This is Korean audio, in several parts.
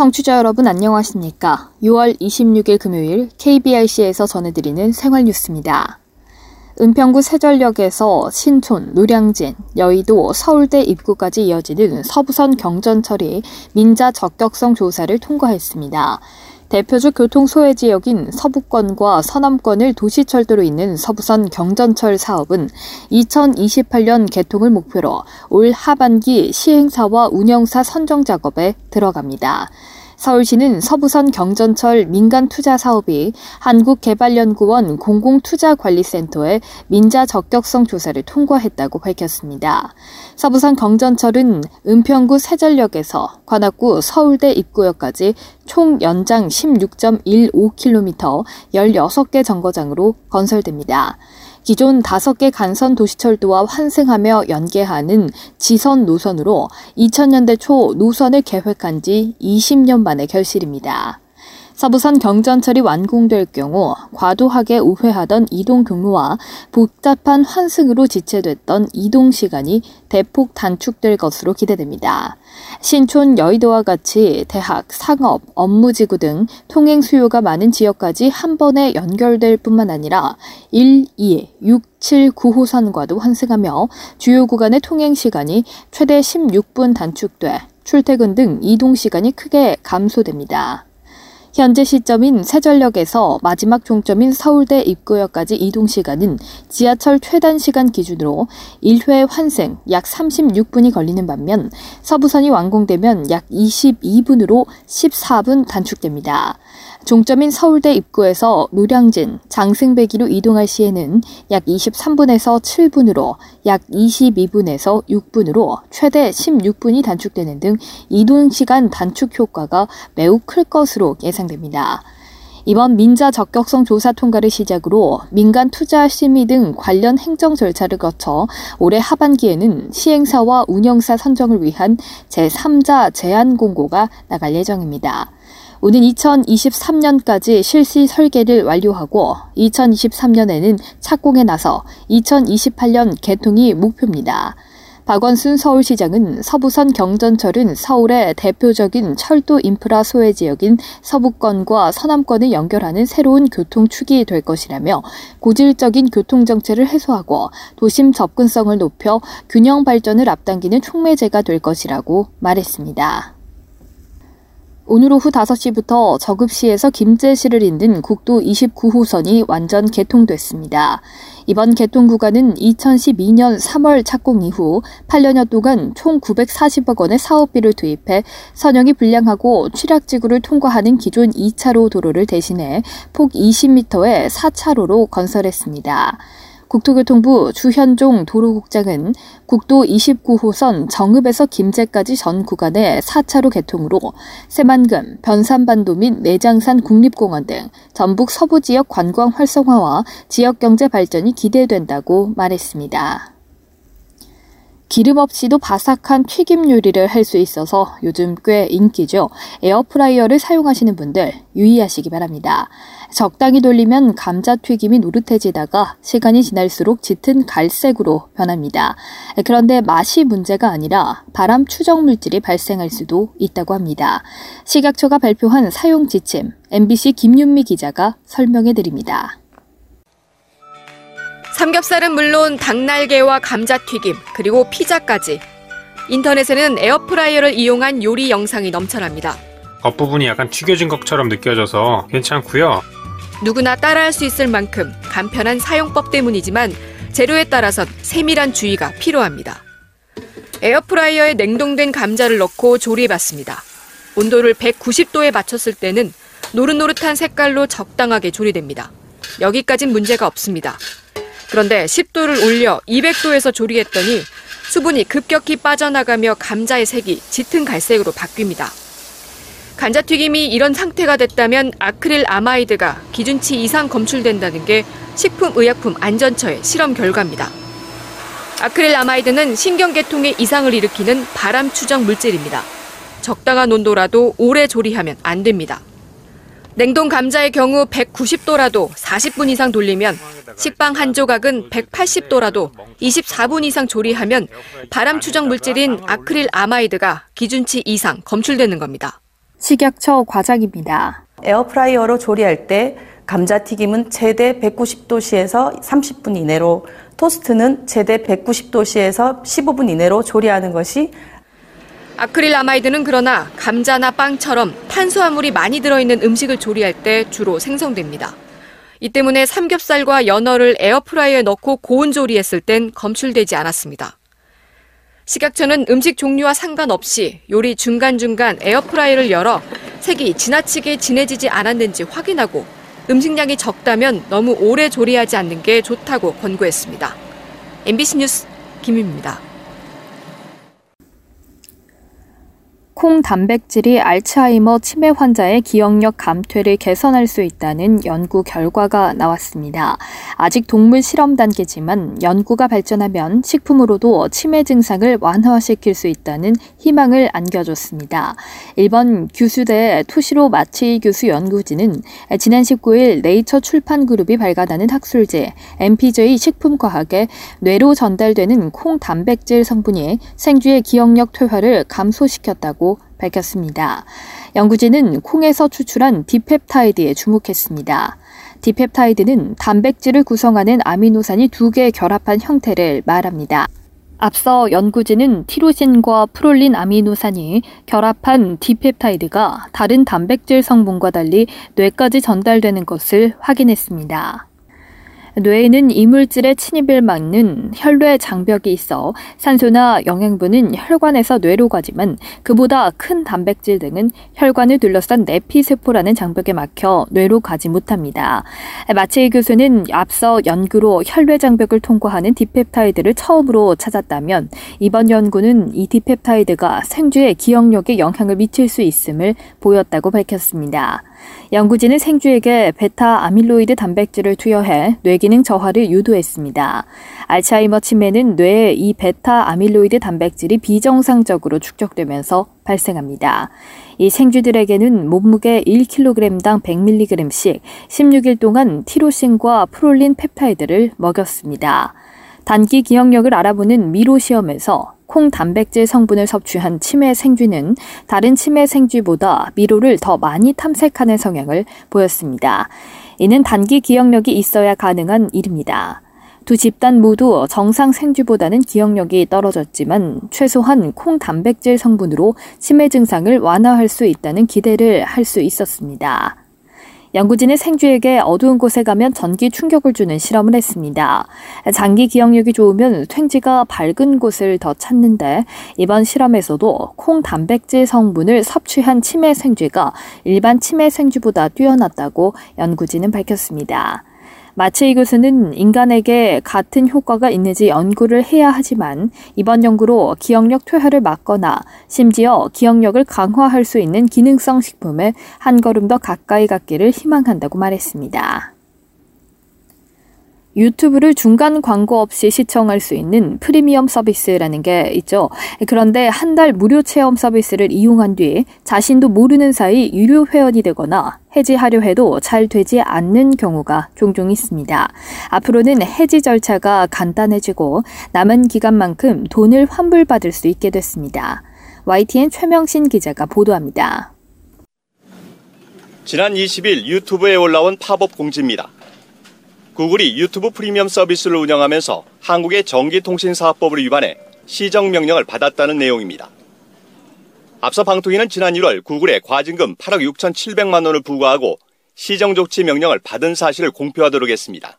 청취자 여러분 안녕하십니까? 6월 26일 금요일 KBRC에서 전해드리는 생활 뉴스입니다. 은평구 세전역에서 신촌, 노량진, 여의도, 서울대 입구까지 이어지는 서부선 경전철이 민자 적격성 조사를 통과했습니다. 대표적 교통 소외 지역인 서부권과 서남권을 도시철도로 잇는 서부선 경전철 사업은 2028년 개통을 목표로 올 하반기 시행사와 운영사 선정 작업에 들어갑니다. 서울시는 서부선 경전철 민간 투자 사업이 한국개발연구원 공공투자관리센터의 민자 적격성 조사를 통과했다고 밝혔습니다. 서부선 경전철은 은평구 세전역에서 관악구 서울대 입구역까지 총 연장 16.15km 16개 정거장으로 건설됩니다. 기존 5개 간선 도시철도와 환승하며 연계하는 지선 노선으로 2000년대 초 노선을 계획한 지 20년 만의 결실입니다. 서부선 경전철이 완공될 경우 과도하게 우회하던 이동 경로와 복잡한 환승으로 지체됐던 이동 시간이 대폭 단축될 것으로 기대됩니다. 신촌 여의도와 같이 대학, 상업, 업무지구 등 통행 수요가 많은 지역까지 한 번에 연결될 뿐만 아니라 1, 2, 6, 7, 9호선과도 환승하며 주요 구간의 통행 시간이 최대 16분 단축돼 출퇴근 등 이동 시간이 크게 감소됩니다. 현재 시점인 세전역에서 마지막 종점인 서울대 입구역까지 이동 시간은 지하철 최단 시간 기준으로 1회 환승 약 36분이 걸리는 반면 서부선이 완공되면 약 22분으로 14분 단축됩니다. 종점인 서울대 입구에서 노량진, 장승배기로 이동할 시에는 약 23분에서 7분으로 약 22분에서 6분으로 최대 16분이 단축되는 등 이동 시간 단축 효과가 매우 클 것으로 예상됩니다. 이번 민자 적격성 조사 통과를 시작으로 민간 투자 심의 등 관련 행정 절차를 거쳐 올해 하반기에는 시행사와 운영사 선정을 위한 제3자 제안 공고가 나갈 예정입니다. 오는 2023년까지 실시 설계를 완료하고 2023년에는 착공에 나서 2028년 개통이 목표입니다. 박원순 서울시장은 서부선 경전철은 서울의 대표적인 철도 인프라 소외 지역인 서부권과 서남권을 연결하는 새로운 교통축이 될 것이라며 고질적인 교통정체를 해소하고 도심 접근성을 높여 균형 발전을 앞당기는 촉매제가 될 것이라고 말했습니다. 오늘 오후 5시부터 저급시에서 김제시를 잇는 국도 29호선이 완전 개통됐습니다. 이번 개통 구간은 2012년 3월 착공 이후 8년여 동안 총 940억 원의 사업비를 투입해 선형이 불량하고 취락지구를 통과하는 기존 2차로 도로를 대신해 폭 20m의 4차로로 건설했습니다. 국토교통부 주현종 도로국장은 국도 29호선 정읍에서 김제까지 전 구간의 4차로 개통으로 새만금, 변산반도 및 내장산 국립공원 등 전북 서부 지역 관광 활성화와 지역 경제 발전이 기대된다고 말했습니다. 기름 없이도 바삭한 튀김 요리를 할 수 있어서 요즘 꽤 인기죠. 에어프라이어를 사용하시는 분들 유의하시기 바랍니다. 적당히 돌리면 감자 튀김이 노릇해지다가 시간이 지날수록 짙은 갈색으로 변합니다. 그런데 맛이 문제가 아니라 발암 추정 물질이 발생할 수도 있다고 합니다. 식약처가 발표한 사용 지침 MBC 김윤미 기자가 설명해 드립니다. 삼겹살은 물론 닭날개와 감자튀김, 그리고 피자까지. 인터넷에는 에어프라이어를 이용한 요리 영상이 넘쳐납니다. 겉부분이 약간 튀겨진 것처럼 느껴져서 괜찮고요. 누구나 따라할 수 있을 만큼 간편한 사용법 때문이지만 재료에 따라선 세밀한 주의가 필요합니다. 에어프라이어에 냉동된 감자를 넣고 조리해봤습니다. 온도를 190도에 맞췄을 때는 노릇노릇한 색깔로 적당하게 조리됩니다. 여기까진 문제가 없습니다. 그런데 10도를 올려 200도에서 조리했더니 수분이 급격히 빠져나가며 감자의 색이 짙은 갈색으로 바뀝니다. 감자튀김이 이런 상태가 됐다면 아크릴 아마이드가 기준치 이상 검출된다는 게 식품의약품 안전처의 실험 결과입니다. 아크릴 아마이드는 신경계통에 이상을 일으키는 발암 추정 물질입니다. 적당한 온도라도 오래 조리하면 안 됩니다. 냉동 감자의 경우 190도라도 40분 이상 돌리면 식빵 한 조각은 180도라도 24분 이상 조리하면 발암 추정 물질인 아크릴 아마이드가 기준치 이상 검출되는 겁니다. 식약처 과장입니다. 에어프라이어로 조리할 때 감자튀김은 최대 190도씨에서 30분 이내로 토스트는 최대 190도씨에서 15분 이내로 조리하는 것이 아크릴 아마이드는 그러나 감자나 빵처럼 탄수화물이 많이 들어있는 음식을 조리할 때 주로 생성됩니다. 이 때문에 삼겹살과 연어를 에어프라이어에 넣고 고온 조리했을 땐 검출되지 않았습니다. 식약처는 음식 종류와 상관없이 요리 중간중간 에어프라이어를 열어 색이 지나치게 진해지지 않았는지 확인하고 음식량이 적다면 너무 오래 조리하지 않는 게 좋다고 권고했습니다. MBC 뉴스 김입니다. 콩 단백질이 알츠하이머 치매 환자의 기억력 감퇴를 개선할 수 있다는 연구 결과가 나왔습니다. 아직 동물 실험 단계지만 연구가 발전하면 식품으로도 치매 증상을 완화시킬 수 있다는 희망을 안겨줬습니다. 일본 규수대 토시로 마치 교수 연구진은 지난 19일 네이처 출판 그룹이 발간하는 학술제 MPJ 식품과학에 뇌로 전달되는 콩 단백질 성분이 생쥐의 기억력 퇴화를 감소시켰다고 밝혔습니다. 연구진은 콩에서 추출한 디펩타이드에 주목했습니다. 디펩타이드는 단백질을 구성하는 아미노산이 두 개 결합한 형태를 말합니다. 앞서 연구진은 티로신과 프롤린 아미노산이 결합한 디펩타이드가 다른 단백질 성분과 달리 뇌까지 전달되는 것을 확인했습니다. 뇌에는 이물질의 침입을 막는 혈뇌 장벽이 있어 산소나 영양분은 혈관에서 뇌로 가지만 그보다 큰 단백질 등은 혈관을 둘러싼 내피세포라는 장벽에 막혀 뇌로 가지 못합니다. 마츠이 교수는 앞서 연구로 혈뇌 장벽을 통과하는 디펩타이드를 처음으로 찾았다면 이번 연구는 이 디펩타이드가 생쥐의 기억력에 영향을 미칠 수 있음을 보였다고 밝혔습니다. 연구진은 생쥐에게 베타 아밀로이드 단백질을 투여해 뇌기능 저하를 유도했습니다. 알츠하이머 치매는 뇌에 이 베타 아밀로이드 단백질이 비정상적으로 축적되면서 발생합니다. 이 생쥐들에게는 몸무게 1kg당 100mg씩 16일 동안 티로신과 프롤린 펩타이드를 먹였습니다. 단기 기억력을 알아보는 미로 시험에서 콩 단백질 성분을 섭취한 치매 생쥐는 다른 치매 생쥐보다 미로를 더 많이 탐색하는 성향을 보였습니다. 이는 단기 기억력이 있어야 가능한 일입니다. 두 집단 모두 정상 생쥐보다는 기억력이 떨어졌지만 최소한 콩 단백질 성분으로 치매 증상을 완화할 수 있다는 기대를 할 수 있었습니다. 연구진은 생쥐에게 어두운 곳에 가면 전기 충격을 주는 실험을 했습니다. 장기 기억력이 좋으면 생쥐가 밝은 곳을 더 찾는데 이번 실험에서도 콩 단백질 성분을 섭취한 치매 생쥐가 일반 치매 생쥐보다 뛰어났다고 연구진은 밝혔습니다. 마체이 교수는 인간에게 같은 효과가 있는지 연구를 해야 하지만 이번 연구로 기억력 퇴화를 막거나 심지어 기억력을 강화할 수 있는 기능성 식품에 한 걸음 더 가까이 갔기를 희망한다고 말했습니다. 유튜브를 중간 광고 없이 시청할 수 있는 프리미엄 서비스라는 게 있죠. 그런데 한 달 무료 체험 서비스를 이용한 뒤 자신도 모르는 사이 유료 회원이 되거나 해지하려 해도 잘 되지 않는 경우가 종종 있습니다. 앞으로는 해지 절차가 간단해지고 남은 기간만큼 돈을 환불받을 수 있게 됐습니다. YTN 최명신 기자가 보도합니다. 지난 20일 유튜브에 올라온 팝업 공지입니다. 구글이 유튜브 프리미엄 서비스를 운영하면서 한국의 전기통신사업법을 위반해 시정명령을 받았다는 내용입니다. 앞서 방통위는 지난 1월 구글에 과징금 8억 6천7백만 원을 부과하고 시정조치 명령을 받은 사실을 공표하도록 했습니다.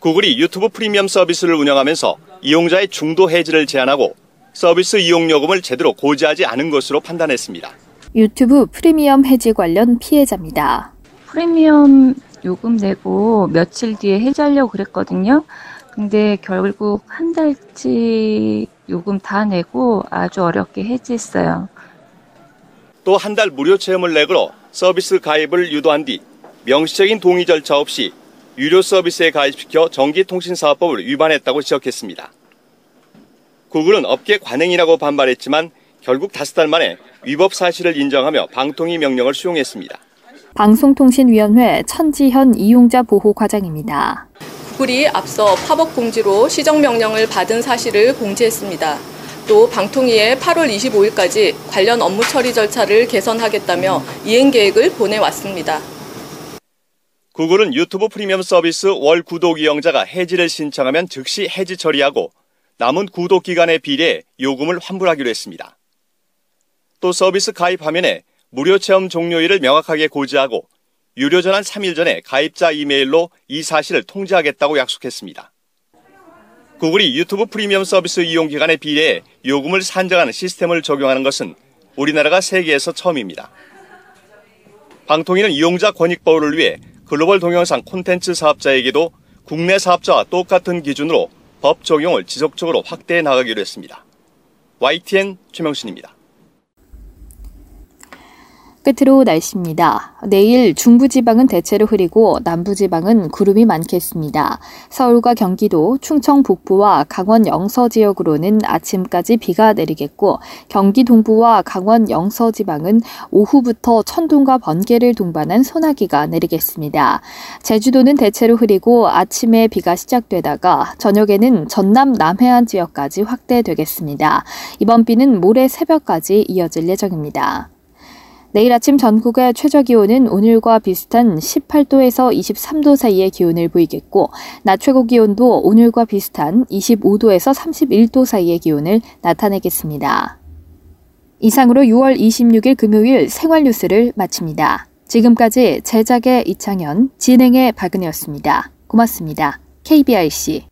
구글이 유튜브 프리미엄 서비스를 운영하면서 이용자의 중도 해지를 제한하고 서비스 이용 요금을 제대로 고지하지 않은 것으로 판단했습니다. 유튜브 프리미엄 해지 관련 피해자입니다. 프리미엄 요금 내고 며칠 뒤에 해지하려고 그랬거든요. 근데 결국 한 달치 요금 다 내고 아주 어렵게 해지했어요. 또 한 달 무료 체험을 내걸어 서비스 가입을 유도한 뒤 명시적인 동의 절차 없이 유료 서비스에 가입시켜 전기통신사업법을 위반했다고 지적했습니다. 구글은 업계 관행이라고 반발했지만 결국 다섯 달 만에 위법 사실을 인정하며 방통위 명령을 수용했습니다. 방송통신위원회 천지현 이용자 보호 과장입니다. 구글이 앞서 팝업 공지로 시정 명령을 받은 사실을 공지했습니다. 또 방통위에 8월 25일까지 관련 업무 처리 절차를 개선하겠다며 이행 계획을 보내왔습니다. 구글은 유튜브 프리미엄 서비스 월 구독 이용자가 해지를 신청하면 즉시 해지 처리하고 남은 구독 기간에 비례해 요금을 환불하기로 했습니다. 또 서비스 가입 화면에 무료 체험 종료일을 명확하게 고지하고 유료 전환 3일 전에 가입자 이메일로 이 사실을 통지하겠다고 약속했습니다. 구글이 유튜브 프리미엄 서비스 이용 기간에 비례해 요금을 산정하는 시스템을 적용하는 것은 우리나라가 세계에서 처음입니다. 방통위는 이용자 권익 보호를 위해 글로벌 동영상 콘텐츠 사업자에게도 국내 사업자와 똑같은 기준으로 법 적용을 지속적으로 확대해 나가기로 했습니다. YTN 최명신입니다. 끝으로 날씨입니다. 내일 중부지방은 대체로 흐리고 남부지방은 구름이 많겠습니다. 서울과 경기도, 충청 북부와 강원 영서 지역으로는 아침까지 비가 내리겠고 경기 동부와 강원 영서 지방은 오후부터 천둥과 번개를 동반한 소나기가 내리겠습니다. 제주도는 대체로 흐리고 아침에 비가 시작되다가 저녁에는 전남 남해안 지역까지 확대되겠습니다. 이번 비는 모레 새벽까지 이어질 예정입니다. 내일 아침 전국의 최저 기온은 오늘과 비슷한 18도에서 23도 사이의 기온을 보이겠고, 낮 최고 기온도 오늘과 비슷한 25도에서 31도 사이의 기온을 나타내겠습니다. 이상으로 6월 26일 금요일 생활 뉴스를 마칩니다. 지금까지 제작의 이창현, 진행의 박은이었습니다. 고맙습니다. KBRC.